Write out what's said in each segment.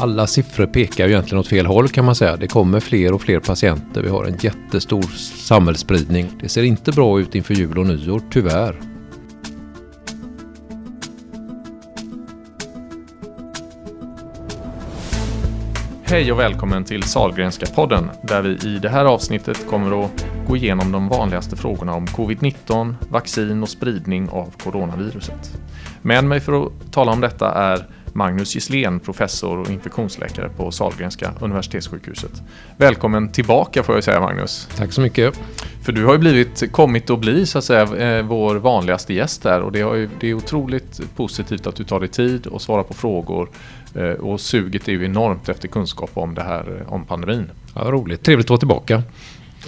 alla siffror pekar ju egentligen åt fel håll kan man säga. Det kommer fler och fler patienter. Vi har en jättestor samhällsspridning. Det ser inte bra ut inför jul och nyår, tyvärr. Hej och välkommen till Salgrenska podden där vi i det här avsnittet kommer att gå igenom de vanligaste frågorna om covid-19, vaccin och spridning av coronaviruset. Med mig för att tala om detta är Magnus Gisslén, professor och infektionsläkare på Sahlgrenska universitetssjukhuset. Välkommen tillbaka får jag säga Magnus. Tack så mycket. För du har ju blivit, kommit att bli så att säga eh, vår vanligaste gäst här och det, ju, det är otroligt positivt att du tar dig tid och svarar på frågor eh, och suget är ju enormt efter kunskap om det här, eh, om pandemin. Ja, roligt, trevligt att vara tillbaka.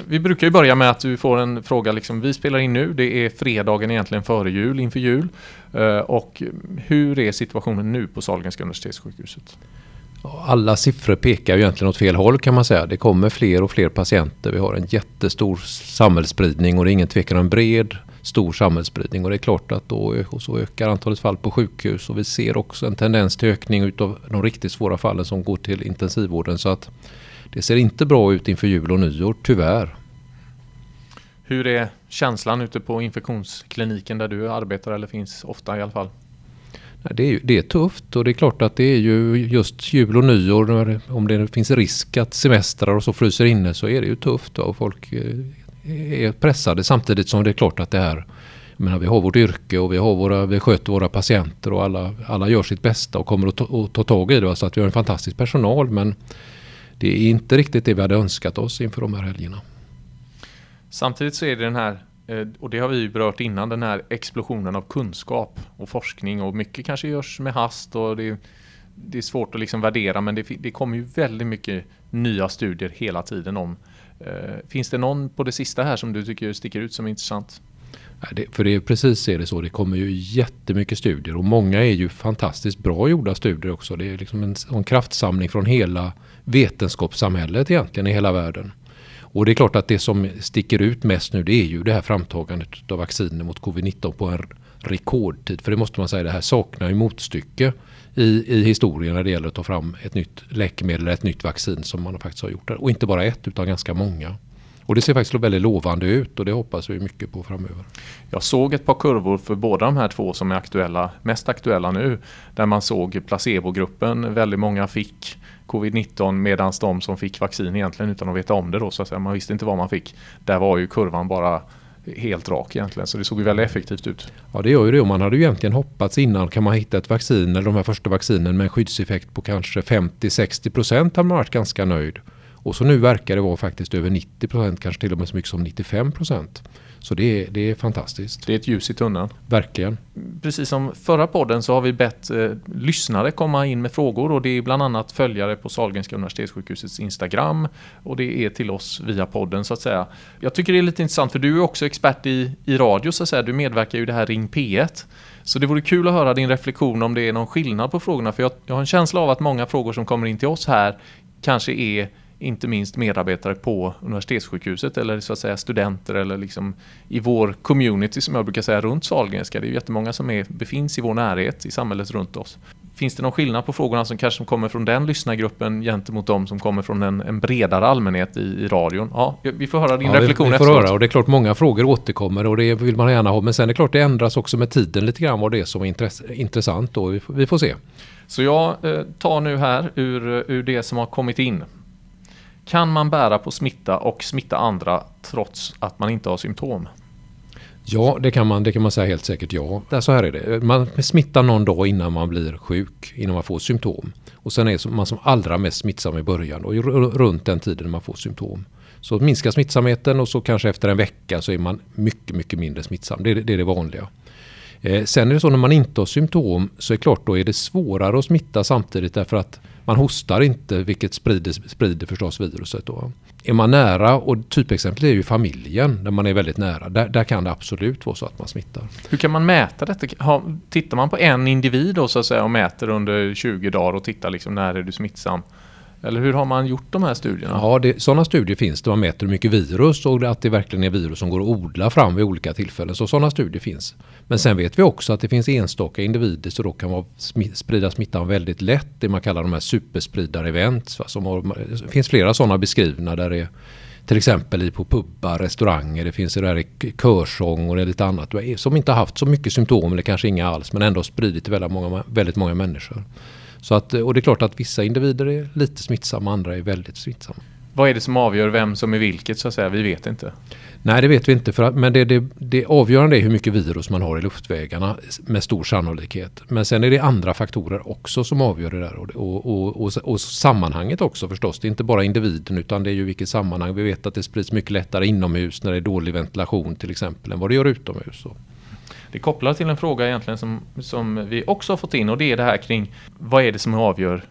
Vi brukar ju börja med att du får en fråga, liksom, vi spelar in nu, det är fredagen egentligen före jul, inför jul. Eh, och hur är situationen nu på Sahlgrenska universitetssjukhuset? Alla siffror pekar ju egentligen åt fel håll kan man säga. Det kommer fler och fler patienter. Vi har en jättestor samhällsspridning och det är ingen tvekan om en bred stor samhällsspridning och det är klart att då och så ökar antalet fall på sjukhus och vi ser också en tendens till ökning utav de riktigt svåra fallen som går till intensivvården så att det ser inte bra ut inför jul och nyår, tyvärr. Hur är känslan ute på infektionskliniken där du arbetar eller finns ofta i alla fall? Det är, det är tufft och det är klart att det är ju just jul och nyår, om det finns risk att semestrar och så fryser inne så är det ju tufft och folk eh, är pressade samtidigt som det är klart att det är menar, vi har vårt yrke och vi, har våra, vi sköter våra patienter och alla, alla gör sitt bästa och kommer att ta, att ta tag i det. Så att vi har en fantastisk personal men det är inte riktigt det vi hade önskat oss inför de här helgerna. Samtidigt så är det den här, eh, och det har vi ju berört innan, den här explosionen av kunskap och forskning och mycket kanske görs med hast och det, det är svårt att liksom värdera men det, det kommer ju väldigt mycket nya studier hela tiden om. Eh, finns det någon på det sista här som du tycker sticker ut som intressant? För det är precis är det så. Det kommer ju jättemycket studier och många är ju fantastiskt bra gjorda studier också. Det är liksom en, en kraftsamling från hela vetenskapssamhället egentligen i hela världen. Och det är klart att det som sticker ut mest nu det är ju det här framtagandet av vacciner mot covid-19 på en rekordtid. För det måste man säga, det här saknar ju motstycke i, i historien när det gäller att ta fram ett nytt läkemedel eller ett nytt vaccin som man faktiskt har gjort. Där. Och inte bara ett utan ganska många. Och det ser faktiskt väldigt lovande ut och det hoppas vi mycket på framöver. Jag såg ett par kurvor för båda de här två som är aktuella, mest aktuella nu. Där man såg placebogruppen, väldigt många fick covid-19 medan de som fick vaccin egentligen utan att veta om det då så att säga, man visste inte vad man fick. Där var ju kurvan bara helt rak egentligen. Så det såg ju väldigt effektivt ut. Ja det gör ju det och man hade ju egentligen hoppats innan kan man hitta ett vaccin eller de här första vaccinen med en skyddseffekt på kanske 50-60% hade man varit ganska nöjd. Och så nu verkar det vara faktiskt över 90%, kanske till och med så mycket som 95%. Så det är, det är fantastiskt. Det är ett ljus i tunneln. Verkligen. Precis som förra podden så har vi bett eh, lyssnare komma in med frågor och det är bland annat följare på Sahlgrenska universitetssjukhusets Instagram och det är till oss via podden så att säga. Jag tycker det är lite intressant för du är också expert i, i radio så att säga. Du medverkar ju i det här Ring P1. Så det vore kul att höra din reflektion om det är någon skillnad på frågorna för jag, jag har en känsla av att många frågor som kommer in till oss här kanske är inte minst medarbetare på universitetssjukhuset eller så att säga studenter eller liksom i vår community som jag brukar säga runt Sahlgrenska. Det är ju jättemånga som är, befinns i vår närhet i samhället runt oss. Finns det någon skillnad på frågorna som kanske kommer från den lyssnargruppen gentemot de som kommer från en, en bredare allmänhet i, i radion? Ja, vi får höra din ja, reflektion vi, vi får höra och det är klart många frågor återkommer och det vill man gärna ha. Men sen är det klart det ändras också med tiden lite grann vad det är som är intress intressant då. Vi får, vi får se. Så jag eh, tar nu här ur, ur det som har kommit in. Kan man bära på smitta och smitta andra trots att man inte har symptom? Ja, det kan man, det kan man säga helt säkert ja. Det så här är det. Man smittar någon dag innan man blir sjuk, innan man får symptom. Och sen är man som allra mest smittsam i början och runt den tiden man får symptom. Så minskar smittsamheten och så kanske efter en vecka så är man mycket, mycket mindre smittsam. Det är det, är det vanliga. Eh, sen är det så när man inte har symptom så är det klart då är det svårare att smitta samtidigt därför att man hostar inte vilket sprider, sprider förstås viruset. Då. Är man nära, och typexempel är ju familjen, där man är väldigt nära, där, där, kan det absolut vara så att man smittar. Hur kan man mäta detta? tittar man på en individ då, så att säga, och mäter under 20 dagar och tittar liksom när är du smittsam? Eller hur har man gjort de här studierna? Ja, det, sådana studier finns där man mäter hur mycket virus och att det verkligen är virus som går att odla fram vid olika tillfällen. Så sådana studier finns. Men sen vet vi också att det finns enstaka individer som då kan vara, sprida smittan väldigt lätt. Det man kallar de här superspridarevents. Det finns flera sådana beskrivna där det är till exempel på pubbar, restauranger, det finns det där körsång och lite annat som inte har haft så mycket symptom eller kanske inga alls men ändå spridit till väldigt många, väldigt många människor. Så att, och det är klart att vissa individer är lite smittsamma, andra är väldigt smittsamma. Vad är det som avgör vem som är vilket så att säga? Vi vet inte. Nej, det vet vi inte. För att, men det, det, det avgörande är hur mycket virus man har i luftvägarna med stor sannolikhet. Men sen är det andra faktorer också som avgör det där. Och, och, och, och, sammanhanget också förstås. Det är inte bara individen utan det är ju vilket sammanhang. Vi vet att det sprids mycket lättare inomhus när det är dålig ventilation till exempel än vad det gör utomhus. Det kopplar till en fråga egentligen som, som vi också har fått in och det är det här kring vad är det som avgör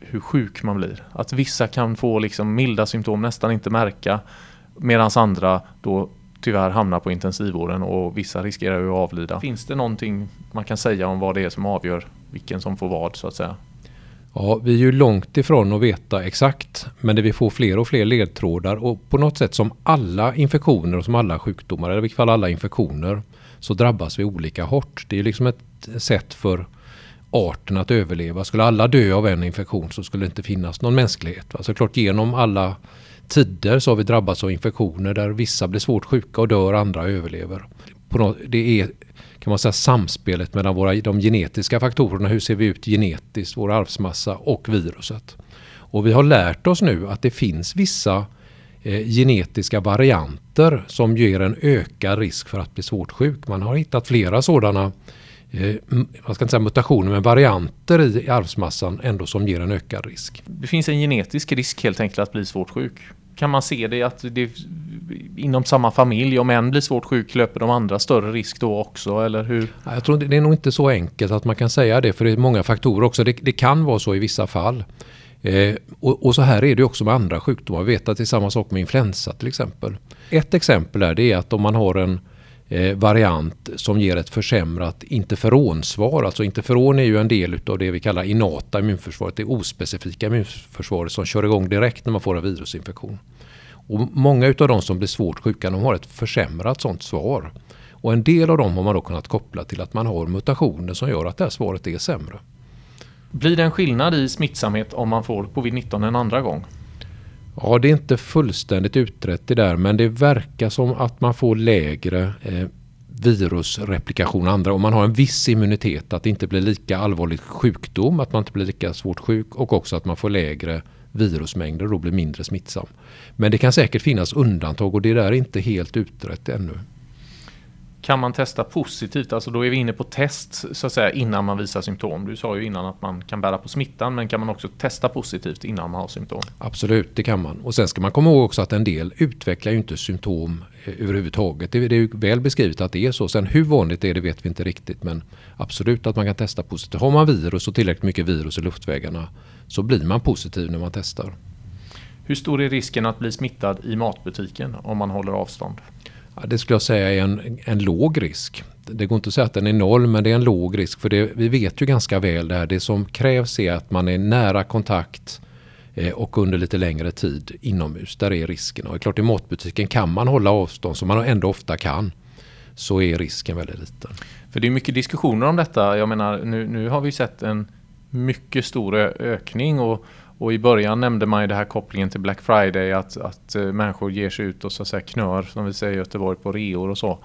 hur sjuk man blir. Att vissa kan få liksom milda symptom, nästan inte märka medan andra då tyvärr hamnar på intensivvården och vissa riskerar ju att avlida. Finns det någonting man kan säga om vad det är som avgör vilken som får vad så att säga? Ja, vi är ju långt ifrån att veta exakt, men det vi får fler och fler ledtrådar och på något sätt som alla infektioner och som alla sjukdomar, eller i vilket fall alla infektioner, så drabbas vi olika hårt. Det är liksom ett sätt för arten att överleva. Skulle alla dö av en infektion så skulle det inte finnas någon mänsklighet. Va? Klart genom alla tider så har vi drabbats av infektioner där vissa blir svårt sjuka och dör, andra överlever. det är kan man säga samspelet mellan våra, de genetiska faktorerna, hur ser vi ut genetiskt, vår arvsmassa och viruset. Och vi har lärt oss nu att det finns vissa genetiska varianter som ger en ökad risk för att bli svårt sjuk. Man har hittat flera sådana eh, man ska inte säga mutationer, men varianter i arvsmassan ändå som ger en ökad risk. Det finns en genetisk risk helt enkelt att bli svårt sjuk. Kan man se det att det inom samma familj, om en blir svårt sjuk, löper de andra större risk då också? Eller hur? Jag tror det är nog inte så enkelt att man kan säga det, för det är många faktorer också. Det, det kan vara så i vissa fall. Eh, och, och, så här är det också med andra sjukdomar. Vi vet att det är samma sak med influensa till exempel. Ett exempel är det att om man har en eh, variant som ger ett försämrat interferonsvar. Alltså interferon är ju en del av det vi kallar inata immunförsvaret. Det ospecifika immunförsvaret som kör igång direkt när man får en virusinfektion. Och många av de som blir svårt sjuka de har ett försämrat sånt svar. Och en del av dem har man då kunnat koppla till att man har mutationer som gör att det här svaret är sämre. Blir det en skillnad i smittsamhet om man får covid-19 en andra gång? Ja, det är inte fullständigt utrett det där men det verkar som att man får lägre eh, virusreplikation andra om man har en viss immunitet att det inte blir lika allvarlig sjukdom, att man inte blir lika svårt sjuk och också att man får lägre virusmängder och då blir mindre smittsam. Men det kan säkert finnas undantag och det där är inte helt utrett ännu. Kan man testa positivt? Alltså då är vi inne på test så att säga innan man visar symptom. Du sa ju innan att man kan bära på smittan men kan man också testa positivt innan man har symptom? Absolut, det kan man. Och sen ska man komma ihåg också att en del utvecklar ju inte symptom eh, överhuvudtaget. Det är ju väl beskrivet att det är så. Sen hur vanligt det är det vet vi inte riktigt men absolut att man kan testa positivt. Har man virus och tillräckligt mycket virus i luftvägarna så blir man positiv när man testar. Hur stor är risken att bli smittad i matbutiken om man håller avstånd? Ja, det skulle jag säga är en, en låg risk. Det går inte att säga att den är noll men det är en låg risk för det, vi vet ju ganska väl det här. Det som krävs är att man är nära kontakt eh, och under lite längre tid inomhus. Där är risken. Och klart i matbutiken kan man hålla avstånd som man ändå ofta kan. Så är risken väldigt liten. För det är mycket diskussioner om detta. Jag menar nu, nu har vi sett en mycket stor ökning och och i början nämnde man ju den här kopplingen till Black Friday, att, att eh, människor ger sig ut och så att säga knör, som vi säger i Göteborg, på reor och så.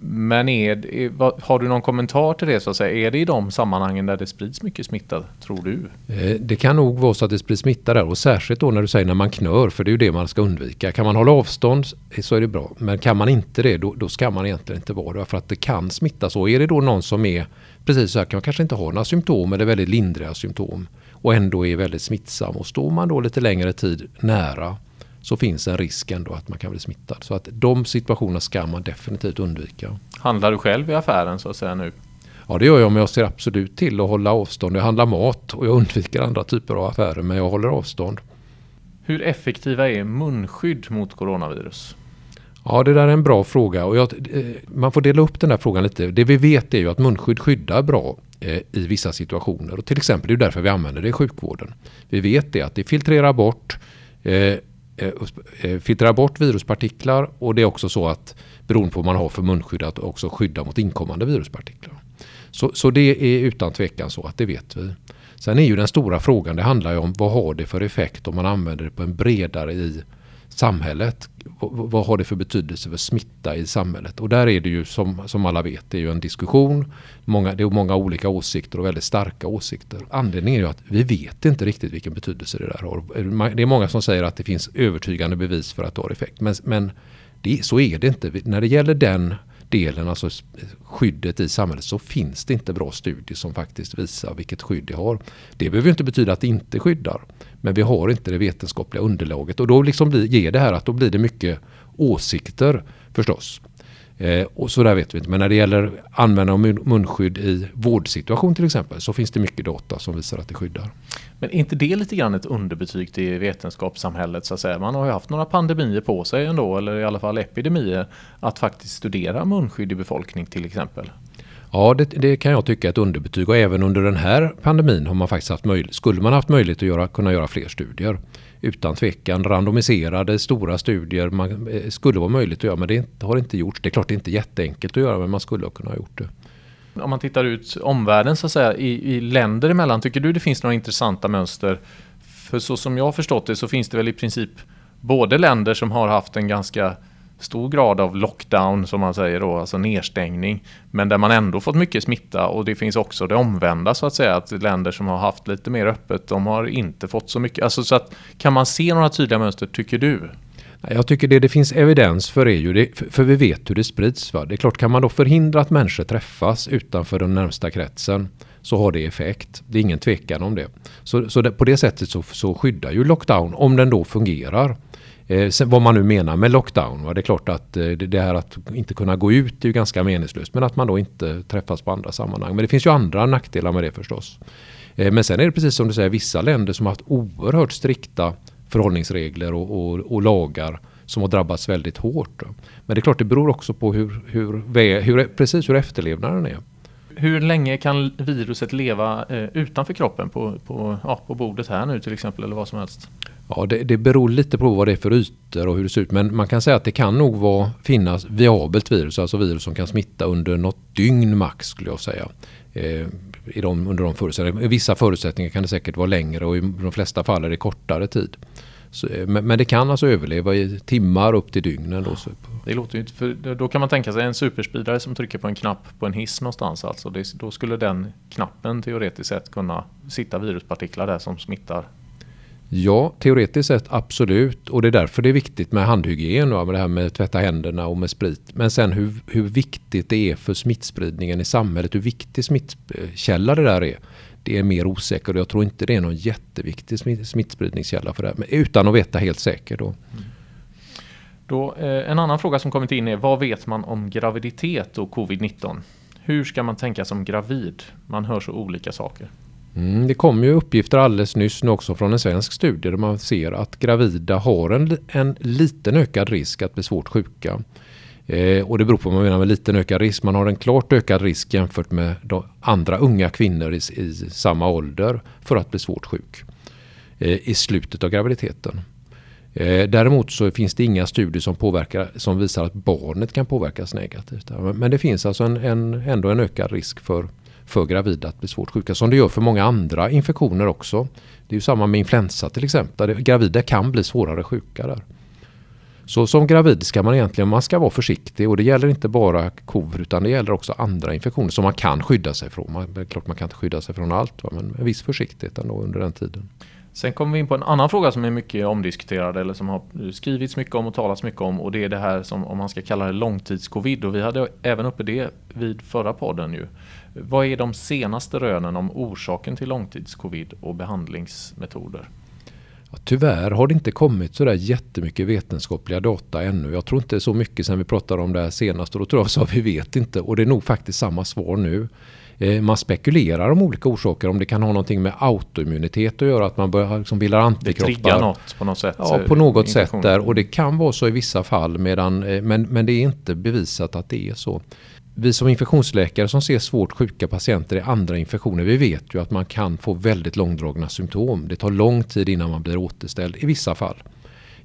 Men är, är, har du någon kommentar till det? så att säga? Är det i de sammanhangen där det sprids mycket smitta, tror du? Eh, det kan nog vara så att det sprids smitta där och särskilt då när du säger när man knör, för det är ju det man ska undvika. Kan man hålla avstånd eh, så är det bra, men kan man inte det då, då ska man egentligen inte vara det för att det kan smitta så. Är det då någon som är precis så här, kan kanske inte har några symptom eller väldigt lindriga symptom och ändå är väldigt smittsam. Och står man då lite längre tid nära så finns en risk ändå att man kan bli smittad. Så att de situationerna ska man definitivt undvika. Handlar du själv i affären så att säga nu? Ja det gör jag men jag ser absolut till att hålla avstånd. Jag handlar mat och jag undviker andra typer av affärer men jag håller avstånd. Hur effektiva är munskydd mot coronavirus? Ja, det där är en bra fråga och jag, eh, man får dela upp den där frågan lite. Det vi vet är ju att munskydd skyddar bra Eh, i vissa situationer och till exempel det är därför vi använder det i sjukvården. Vi vet det att det filtrerar bort eh, eh, eh, filtrerar bort viruspartiklar och det är också så att beroende på vad man har för munskydd att också skydda mot inkommande viruspartiklar. Så, så det är utan tvekan så att det vet vi. Sen är ju den stora frågan, det handlar ju om vad har det för effekt om man använder det på en bredare i samhället. vad har det för betydelse för smitta i samhället? Och där är det ju som, som alla vet, det är ju en diskussion. Många, det är många olika åsikter och väldigt starka åsikter. Anledningen är ju att vi vet inte riktigt vilken betydelse det där har. Det är många som säger att det finns övertygande bevis för att det har effekt. Men, men det, så är det inte. När det gäller den delen, alltså skyddet i samhället, så finns det inte bra studier som faktiskt visar vilket skydd det har. Det behöver inte betyda att det inte skyddar. Men vi har inte det vetenskapliga underlaget och då liksom blir, ger det här att då blir det mycket åsikter förstås. Eh, och så där vet vi inte. Men när det gäller användande av munskydd i vårdsituation till exempel så finns det mycket data som visar att det skyddar. Men är inte det lite grann ett underbetyg till vetenskapssamhället så att säga? Man har ju haft några pandemier på sig ändå, eller i alla fall epidemier, att faktiskt studera munskydd i befolkning till exempel. Ja, det, det, kan jag tycka är ett underbetyg och även under den här pandemin har man faktiskt haft möjlighet, skulle man haft möjlighet att göra, kunna göra fler studier. Utan tvekan randomiserade stora studier man, eh, skulle vara möjligt att göra men det har inte gjorts. Det är klart det är inte jätteenkelt att göra men man skulle ha kunnat ha gjort det. Om man tittar ut omvärlden så att säga i, i länder emellan, tycker du det finns några intressanta mönster? För så som jag har förstått det så finns det väl i princip både länder som har haft en ganska stor grad av lockdown som man säger då, alltså nedstängning. Men där man ändå fått mycket smitta och det finns också det omvända så att säga, att länder som har haft lite mer öppet, de har inte fått så mycket. Alltså så att, kan man se några tydliga mönster, tycker du? Jag tycker det det finns evidens för är ju det, för vi vet hur det sprids. Va? Det är klart, kan man då förhindra att människor träffas utanför den närmsta kretsen så har det effekt. Det är ingen tvekan om det. Så, så det, på det sättet så, så skyddar ju lockdown, om den då fungerar, Eh, vad man nu menar med lockdown. Va? Det är klart att eh, det här att inte kunna gå ut är ju ganska meningslöst. Men att man då inte träffas på andra sammanhang. Men det finns ju andra nackdelar med det förstås. Eh, men sen är det precis som du säger vissa länder som har haft oerhört strikta förhållningsregler och, och, och lagar som har drabbats väldigt hårt. Men det är klart det beror också på hur, hur, hur, precis hur efterlevnaden är. Hur länge kan viruset leva eh, utanför kroppen på, på, ja, på bordet här nu till exempel eller vad som helst? Ja, det, det beror lite på vad det är för ytor och hur det ser ut. Men man kan säga att det kan nog vara, finnas viabelt virus, alltså virus som kan smitta under något dygn max skulle jag säga. Eh, i de, under de förutsättningarna. I vissa förutsättningar kan det säkert vara längre och i de flesta fall är det kortare tid. Så, eh, men, men, det kan alltså överleva i timmar upp till dygnen. Då. Det låter ju för då kan man tänka sig en superspridare som trycker på en knapp på en hiss någonstans. Alltså det, då skulle den knappen teoretiskt sett kunna sitta viruspartiklar där som smittar Ja, teoretiskt sett absolut. Och det är därför det är viktigt med handhygien, va? med det här med att tvätta händerna och med sprit. Men sen hur, hur viktigt det är för smittspridningen i samhället, hur viktig smittkälla det där är. Det är mer osäkert och jag tror inte det är någon jätteviktig smittspridningskälla för det. Men utan att veta helt säkert då. Mm. då eh, en annan fråga som kommit in är vad vet man om graviditet och covid-19? Hur ska man tänka som gravid? Man hör så olika saker. Mm, det kom ju uppgifter alldeles nyss nu också från en svensk studie där man ser att gravida har en, en liten ökad risk att bli svårt sjuka. Eh, och det beror på vad man menar med liten ökad risk. Man har en klart ökad risk jämfört med andra unga kvinnor i, i, samma ålder för att bli svårt sjuk eh, i slutet av graviditeten. Eh, däremot så finns det inga studier som, påverkar, som visar att barnet kan påverkas negativt. Men det finns alltså en, en, ändå en ökad risk för för gravida att bli svårt sjuka. Som det gör för många andra infektioner också. Det är ju samma med influensa till exempel. Gravida kan bli svårare sjuka där. Så som gravid ska man egentligen man ska vara försiktig och det gäller inte bara covid utan det gäller också andra infektioner som man kan skydda sig från. Man, det är klart man kan inte skydda sig från allt va? men med viss försiktighet ändå under den tiden. Sen kommer vi in på en annan fråga som är mycket omdiskuterad eller som har skrivits mycket om och talats mycket om och det är det här som om man ska kalla det långtidscovid och vi hade även uppe det vid förra podden ju. Vad är de senaste rönen om orsaken till långtidscovid och behandlingsmetoder? Ja, tyvärr har det inte kommit så där jättemycket vetenskapliga data ännu. Jag tror inte så mycket sen vi pratade om det här senast och då tror jag att vi vet inte och det är nog faktiskt samma svar nu. Eh, man spekulerar om olika orsaker, om det kan ha någonting med autoimmunitet att göra, att man börjar liksom bildar antikroppar. Det triggar något på något sätt? Ja, på något sätt där. Och det kan vara så i vissa fall, medan, men, men det är inte bevisat att det är så vi som infektionsläkare som ser svårt sjuka patienter i andra infektioner, vi vet ju att man kan få väldigt långdragna symptom. Det tar lång tid innan man blir återställd i vissa fall.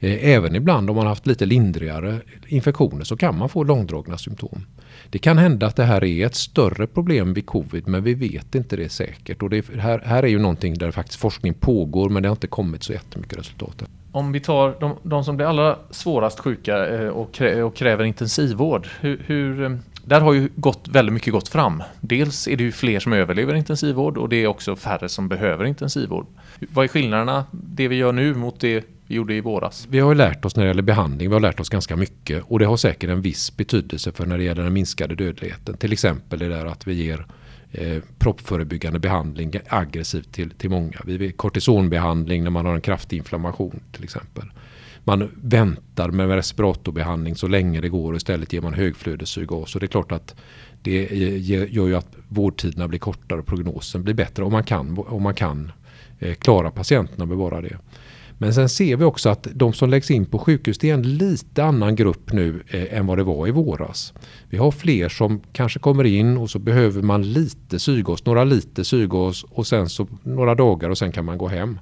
Eh, även ibland om man haft lite lindrigare infektioner så kan man få långdragna symptom. Det kan hända att det här är ett större problem vid covid men vi vet inte det säkert. Och det här, här är ju någonting där faktiskt forskning pågår men det har inte kommit så jättemycket resultat. Om vi tar de, de som blir allra svårast sjuka eh, och, krä, och kräver intensivvård. Hur, hur, där har ju gått, väldigt mycket gått fram. Dels är det ju fler som överlever intensivvård och det är också färre som behöver intensivvård. Vad är skillnaderna, det vi gör nu mot det vi gjorde i våras? Vi har ju lärt oss när det gäller behandling, vi har lärt oss ganska mycket och det har säkert en viss betydelse för när det gäller den minskade dödligheten. Till exempel det där att vi ger eh, proppförebyggande behandling aggressivt till, till många. Vi vill kortisonbehandling när man har en kraftig inflammation till exempel. Man väntar med respiratorbehandling så länge det går och istället ger man högflödessyrgas. Och det är klart att det gör ju att vårdtiderna blir kortare och prognosen blir bättre om man kan, om man kan eh, klara patienterna och bevara det. Men sen ser vi också att de som läggs in på sjukhus det är en lite annan grupp nu eh, än vad det var i våras. Vi har fler som kanske kommer in och så behöver man lite syrgas, några liter syrgas och sen så några dagar och sen kan man gå hem.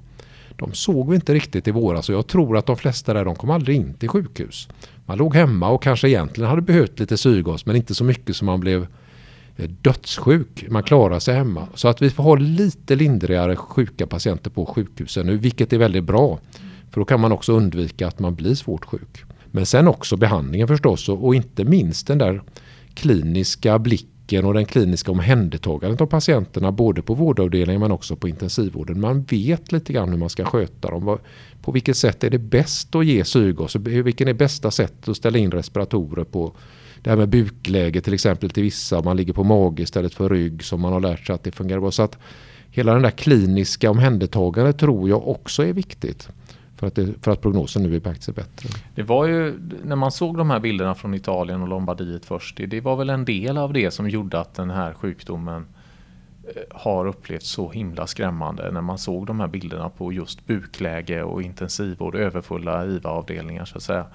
De såg vi inte riktigt i våras och jag tror att de flesta där de kom aldrig in till sjukhus. Man låg hemma och kanske egentligen hade behövt lite syrgas men inte så mycket som man blev eh, dödssjuk. Man klarar sig hemma. Så att vi får ha lite lindrigare sjuka patienter på sjukhusen nu, vilket är väldigt bra. För då kan man också undvika att man blir svårt sjuk. Men sen också behandlingen förstås och, och inte minst den där kliniska blicken kliniken och den kliniska omhändertagandet av patienterna både på vårdavdelningen men också på intensivvården. Man vet lite grann hur man ska sköta dem. På vilket sätt är det bäst att ge syrgas? Vilken är bästa sättet att ställa in respiratorer på? Det här med bukläge till exempel till vissa. Man ligger på mage istället för rygg som man har lärt sig att det fungerar bra. Så att hela den där kliniska omhändertagandet tror jag också är viktigt. För att, det, för att prognosen nu är faktiskt bättre. Det var ju, när man såg de här bilderna från Italien och Lombardiet först, det, det var väl en del av det som gjorde att den här sjukdomen eh, har upplevts så himla skrämmande när man såg de här bilderna på just bukläge och intensivvård, överfulla IVA-avdelningar så att säga.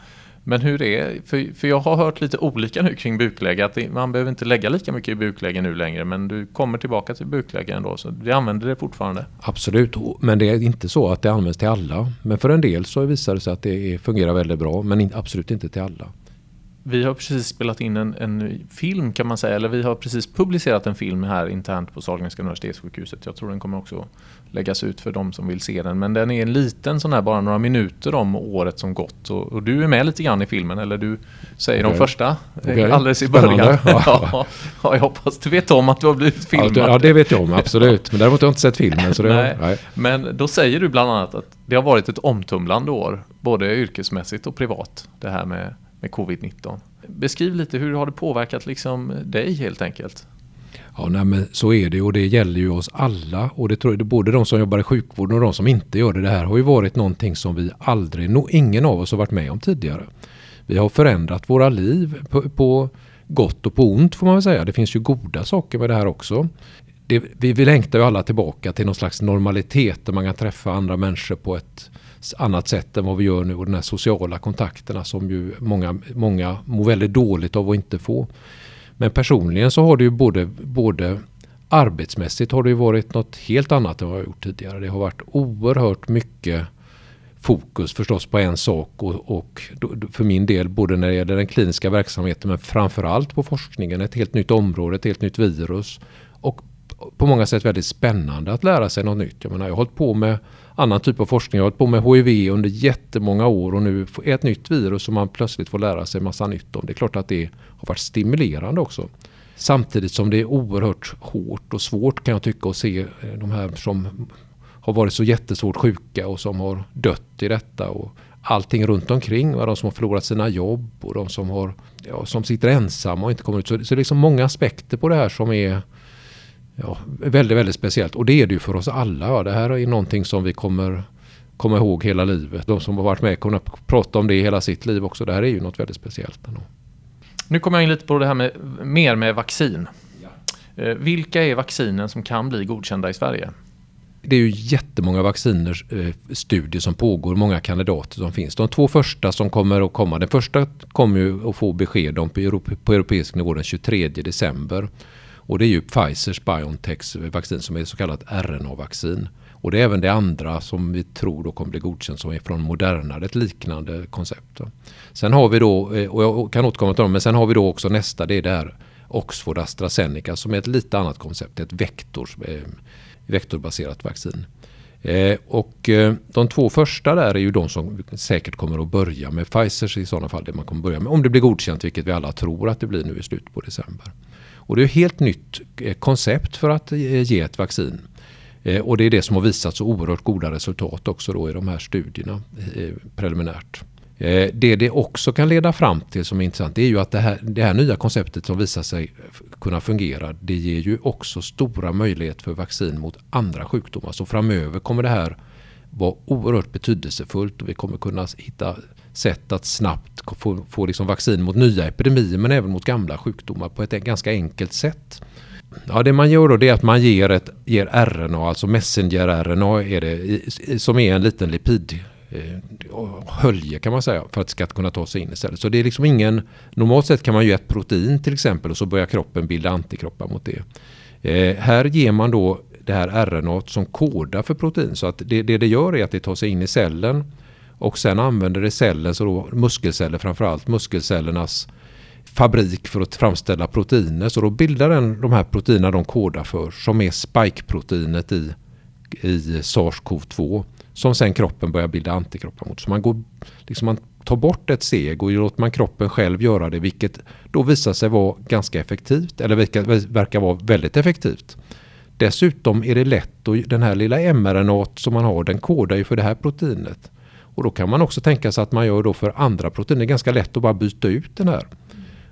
Men hur är för, för jag har hört lite olika nu kring bukläge, att det, man behöver inte lägga lika mycket i bukläge nu längre, men du kommer tillbaka till bukläge ändå, så vi använder det fortfarande. Absolut, men det är inte så att det används till alla. Men för en del så visar det sig att det fungerar väldigt bra, men absolut inte till alla. Vi har precis spelat in en, en, film kan man säga, eller vi har precis publicerat en film här internt på Sahlgrenska universitetssjukhuset. Jag tror den kommer också läggas ut för de som vill se den. Men den är en liten sån här, bara några minuter om året som gått. Och, och du är med lite grann i filmen, eller du säger okay. de första okay. alldeles i början. Ja. ja, jag hoppas du vet om att du har blivit filmad. Ja, det vet jag om, absolut. Men däremot har jag inte sett filmen. Så det, nej. nej. Men då säger du bland annat att det har varit ett omtumlande år, både yrkesmässigt och privat, det här med med covid-19. Beskriv lite hur har det påverkat liksom dig helt enkelt? Ja, nej, men så är det och det gäller ju oss alla och det tror jag, både de som jobbar i sjukvården och de som inte gör det. Det här har ju varit någonting som vi aldrig, no, ingen av oss har varit med om tidigare. Vi har förändrat våra liv på, på gott och på ont får man väl säga. Det finns ju goda saker med det här också. Det, vi, vi längtar ju alla tillbaka till någon slags normalitet där man kan träffa andra människor på ett annat sätt än vad vi gör nu. Och de här sociala kontakterna som ju många, många mår väldigt dåligt av att inte få. Men personligen så har det ju både, både arbetsmässigt har det ju varit något helt annat än vad jag gjort tidigare. Det har varit oerhört mycket fokus förstås på en sak och, och, för min del både när det gäller den kliniska verksamheten men framförallt på forskningen. Ett helt nytt område, ett helt nytt virus på många sätt väldigt spännande att lära sig något nytt. Jag menar jag har hållit på med annan typ av forskning. Jag har hållit på med HIV under jättemånga år och nu är ett nytt virus som man plötsligt får lära sig massa nytt om. Det är klart att det har varit stimulerande också. Samtidigt som det är oerhört hårt och svårt kan jag tycka att se eh, de här som har varit så jättesvårt sjuka och som har dött i detta. Och allting runt omkring. De som har förlorat sina jobb och de som, har, ja, som sitter ensamma och inte kommer ut. Så, så det är liksom många aspekter på det här som är ja, väldigt, väldigt speciellt. Och det är det ju för oss alla. Det här är någonting som vi kommer komma ihåg hela livet. De som har varit med kommer att prata om det hela sitt liv också. Det här är ju något väldigt speciellt. Ändå. Nu kommer jag in lite på det här med mer med vaccin. Ja. Eh, vilka är vaccinen som kan bli godkända i Sverige? Det är ju jättemånga vacciner, eh, studier som pågår, många kandidater som finns. De två första som kommer att komma, den första kommer ju att få besked om på, Europe, på europeisk nivå den 23 december. Och det är ju Pfizers Biontechs vaccin som är så kallat RNA-vaccin. Och det är även det andra som vi tror då kommer bli godkänt som är från Moderna, ett liknande koncept. Sen har vi då, eh, och jag kan återkomma till dem, men sen har vi då också nästa, det är det här Oxford AstraZeneca som är ett lite annat koncept, ett vektor, eh, vektorbaserat vaccin. Eh, och eh, de två första där är ju de som säkert kommer att börja med Pfizers i sådana fall. Det man kommer börja med. Om det blir godkänt, vilket vi alla tror att det blir nu i slutet på december. Och det är ett helt nytt eh, koncept för att eh, ge ett vaccin. Eh, och det är det som har visat så oerhört goda resultat också då i de här studierna eh, preliminärt. Eh, det det också kan leda fram till som är intressant det är ju att det här, det här nya konceptet som visar sig kunna fungera det ger ju också stora möjligheter för vaccin mot andra sjukdomar. Så framöver kommer det här vara oerhört betydelsefullt och vi kommer kunna hitta sätt att snabbt få, få liksom vaccin mot nya epidemier men även mot gamla sjukdomar på ett ganska enkelt sätt. Ja, det man gör då är att man ger, ett, ger RNA, alltså messenger-RNA är det, som är en liten lipid Eh, hölje kan man säga för att det ska kunna ta sig in istället. Så det är liksom ingen, normalt sett kan man ge ett protein till exempel och så börjar kroppen bilda antikroppar mot det. Eh, här ger man då det här RNA som kodar för protein så att det, det det gör är att det tar sig in i cellen och sen använder det cellen, så då muskelceller framförallt, muskelcellernas fabrik för att framställa proteiner. Så då bildar den de här proteinerna de kodar för som är spike-proteinet i, i SARS-CoV-2 som sen kroppen börjar bilda antikroppar mot. Så man, går, liksom man tar bort ett seg och låter man kroppen själv göra det vilket då visar sig vara ganska effektivt eller verkar, verkar vara väldigt effektivt. Dessutom är det lätt och den här lilla mRNA som man har den kodar ju för det här proteinet. Och då kan man också tänka sig att man gör då för andra proteiner. Det är ganska lätt att bara byta ut den här.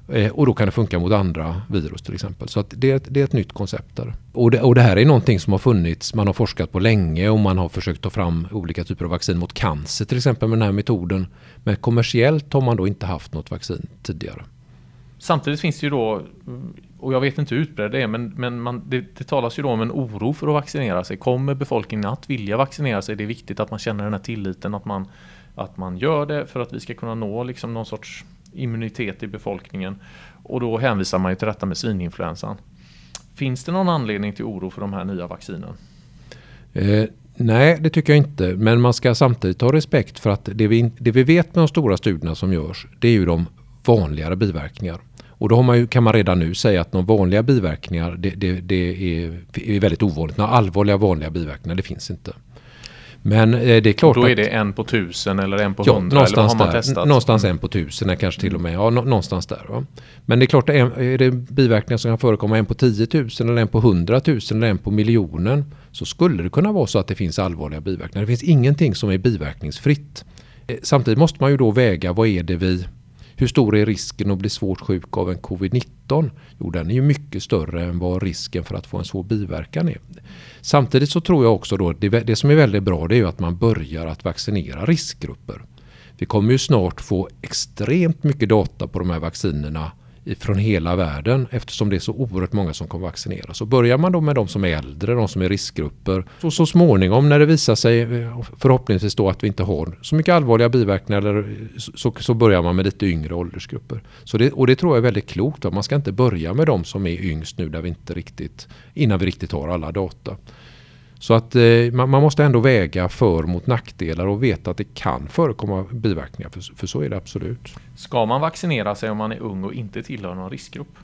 Eh, och då kan det funka mot andra virus till exempel. Så det, är, det är ett nytt koncept där. Och det, och det, här är någonting som har funnits, man har forskat på länge och man har försökt ta fram olika typer av vaccin mot cancer till exempel med den här metoden. Men kommersiellt har man då inte haft något vaccin tidigare. Samtidigt finns det ju då, och jag vet inte hur utbredd det är, men, men man, det, det talas ju då om en oro för att vaccinera sig. Kommer befolkningen att vilja vaccinera sig? Det är viktigt att man känner den här tilliten, att man, att man gör det för att vi ska kunna nå liksom någon sorts immunitet i befolkningen. Och då hänvisar man ju till detta med svininfluensan. Finns det någon anledning till oro för de här nya vaccinen? Eh, nej, det tycker jag inte. Men man ska samtidigt ha respekt för att det vi, det vi vet med de stora studierna som görs, det är ju de vanligare biverkningar. Och då man ju, kan man redan nu säga att de vanliga biverkningar det, det, det är, är, väldigt ovanligt. Några allvarliga vanliga biverkningar det finns inte. Men eh, det är klart och Då är det en på tusen eller en på ja, hundra? Eller vad har man testat? Någonstans en på tusen, kanske till och med. Ja, någonstans där. Va? Men det är klart, är, är det biverkningar som kan förekomma en på 10 000 eller en på 100 000 eller en på miljonen så skulle det kunna vara så att det finns allvarliga biverkningar. Det finns ingenting som är biverkningsfritt. Eh, samtidigt måste man ju då väga vad är det vi hur stor är risken att bli svårt sjuk av en covid-19? Jo, den är ju mycket större än vad risken för att få en svår biverkan är. Samtidigt så tror jag också då det, det som är väldigt bra det är ju att man börjar att vaccinera riskgrupper. Vi kommer ju snart få extremt mycket data på de här vaccinerna från hela världen eftersom det är så oerhört många som kommer vaccineras. Så börjar man då med de som är äldre, de som är riskgrupper. Så, så småningom när det visar sig eh, förhoppningsvis då att vi inte har så mycket allvarliga biverkningar så, så börjar man med lite yngre åldersgrupper. Så det, och det tror jag är väldigt klokt. Då. Man ska inte börja med de som är yngst nu där vi inte riktigt, innan vi riktigt har alla data. Så att eh, man, man, måste ändå väga för mot nackdelar och veta att det kan förekomma biverkningar. För, för, så är det absolut. Ska man vaccinera sig om man är ung och inte tillhör någon riskgrupp?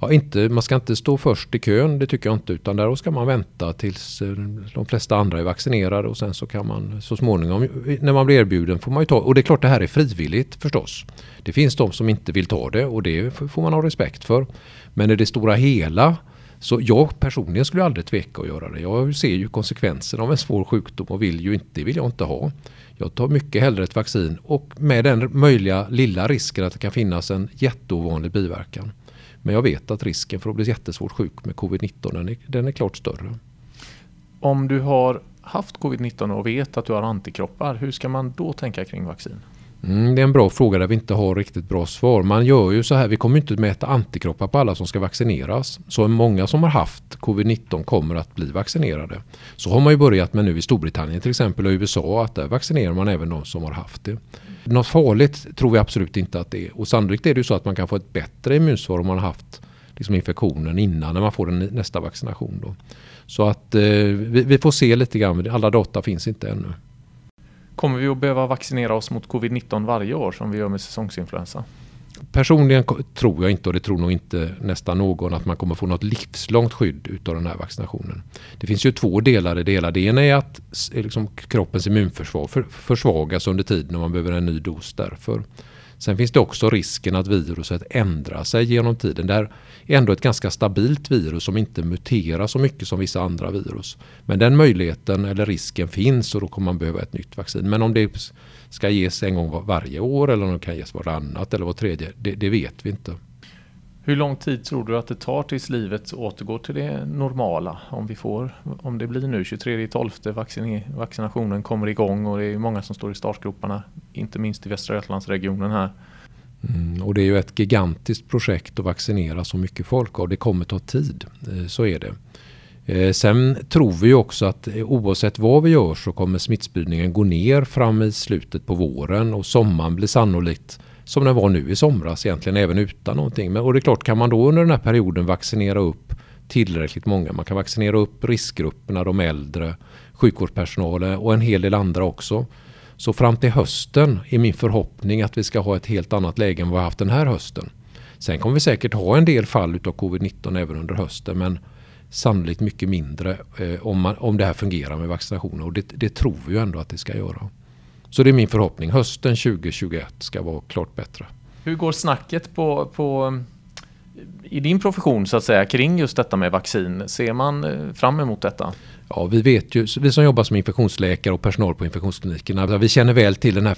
Ja, inte, man ska inte stå först i kön, det tycker jag inte. Utan där ska man vänta tills eh, de flesta andra är vaccinerade och sen så kan man så småningom när man blir erbjuden får man ju ta. Och det är klart det här är frivilligt förstås. Det finns de som inte vill ta det och det får man ha respekt för. Men i det stora hela så jag personligen skulle aldrig tveka att göra det. Jag ser ju konsekvenserna av en svår sjukdom och vill ju inte, det vill jag inte ha. Jag tar mycket hellre ett vaccin och med den möjliga lilla risken att det kan finnas en jätteovanlig biverkan. Men jag vet att risken för att bli jättesvårt sjuk med covid-19 den är, den är klart större. Om du har haft covid-19 och vet att du har antikroppar, hur ska man då tänka kring vaccin? Mm, det är en bra fråga där vi inte har riktigt bra svar. Man gör ju så här, vi kommer inte mäta antikroppar på alla som ska vaccineras. Så många som har haft covid-19 kommer att bli vaccinerade. Så har man ju börjat med nu i Storbritannien till exempel och USA att där vaccinerar man även de som har haft det. Något farligt tror vi absolut inte att det är. Och sannolikt är det ju så att man kan få ett bättre immunsvar om man har haft liksom infektionen innan när man får den nästa vaccination. Då. Så att eh, vi, vi, får se lite grann, alla data finns inte ännu. Kommer vi att behöva vaccinera oss mot covid-19 varje år som vi gör med säsongsinfluensa? Personligen tror jag inte och det tror nog inte nästan någon att man kommer få något livslångt skydd utav den här vaccinationen. Det finns ju två delar i det hela. Det ena är att eh, liksom, kroppens immunförsvar för, försvagas under tiden och man behöver en ny dos därför. Sen finns det också risken att viruset ändrar sig genom tiden. Där ändå ett ganska stabilt virus som inte muterar så mycket som vissa andra virus. Men den möjligheten eller risken finns och då kommer man behöva ett nytt vaccin. Men om det ska ges en gång varje år eller om det kan ges varannat eller var tredje, det, det vet vi inte. Hur lång tid tror du att det tar tills livet återgår till det normala? Om vi får, om det blir nu 23.12 vaccinationen kommer igång och det är många som står i startgroparna, inte minst i Västra Götalandsregionen här. Mm, och det är ju ett gigantiskt projekt att vaccinera så mycket folk och det kommer ta tid. Eh, så är det. Eh, sen tror vi också att eh, oavsett vad vi gör så kommer smittspridningen gå ner fram i slutet på våren och sommaren blir sannolikt som den var nu i somras egentligen även utan någonting. Men, och det är klart kan man då under den här perioden vaccinera upp tillräckligt många. Man kan vaccinera upp riskgrupperna, de äldre, sjukvårdspersonalen och en hel del andra också. Så fram till hösten är min förhoppning att vi ska ha ett helt annat läge än vad vi har haft den här hösten. Sen kommer vi säkert ha en del fall av covid-19 även under hösten men sannolikt mycket mindre eh, om, man, om det här fungerar med vaccinationer och det, det tror vi ju ändå att det ska göra. Så det är min förhoppning. Hösten 2021 ska vara klart bättre. Hur går snacket på, på i din profession så att säga kring just detta med vaccin? Ser man eh, fram emot detta? Ja, vi vet ju, vi som jobbar som infektionsläkare och personal på infektionsklinikerna, vi känner väl till den här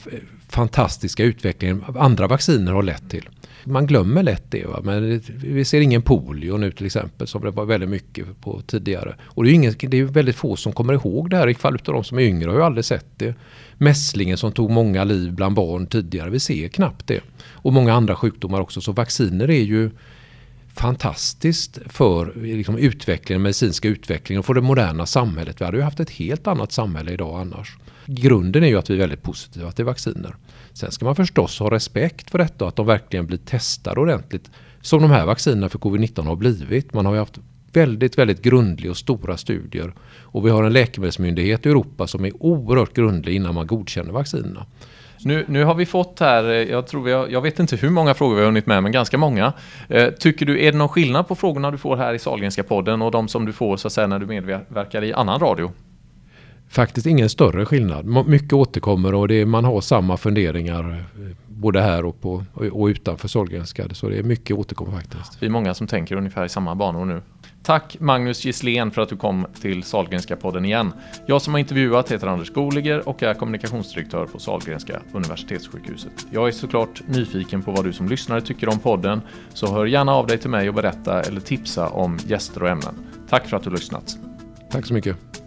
fantastiska utvecklingen andra vacciner har lett till. Man glömmer lätt det, va? men vi ser ingen polio nu till exempel som det var väldigt mycket på tidigare. Och det är ju ingen, det är väldigt få som kommer ihåg det här, ifall utav de som är yngre har ju aldrig sett det. Mässlingen som tog många liv bland barn tidigare, vi ser knappt det. Och många andra sjukdomar också, så vacciner är ju fantastiskt för liksom, utvecklingen, medicinska utvecklingen och för det moderna samhället. Vi hade ju haft ett helt annat samhälle idag annars. Grunden är ju att vi är väldigt positiva till vacciner. Sen ska man förstås ha respekt för detta och att de verkligen blir testade ordentligt. Som de här vaccinerna för covid-19 har blivit. Man har ju haft väldigt, väldigt grundliga och stora studier. Och vi har en läkemedelsmyndighet i Europa som är oerhört grundlig innan man godkänner vaccinerna. Nu, nu har vi fått här, eh, jag, tror vi har, jag vet inte hur många frågor vi har hunnit med, men ganska många. Eh, tycker du, är det någon skillnad på frågorna du får här i Sahlgrenska podden och de som du får så att säga när du medverkar i annan radio? Faktiskt ingen större skillnad. Mycket återkommer och det är, man har samma funderingar eh, både här och, på, och utanför Sahlgrenska. Så det är mycket återkommer faktiskt. Vi är många som tänker ungefär i samma banor nu. Tack Magnus Gisslén för att du kom till Sahlgrenska podden igen. Jag som har intervjuat heter Anders Goliger och är kommunikationsdirektör på Sahlgrenska Universitetssjukhuset. Jag är såklart nyfiken på vad du som lyssnare tycker om podden, så hör gärna av dig till mig och berätta eller tipsa om gäster och ämnen. Tack för att du lyssnat. Tack så mycket.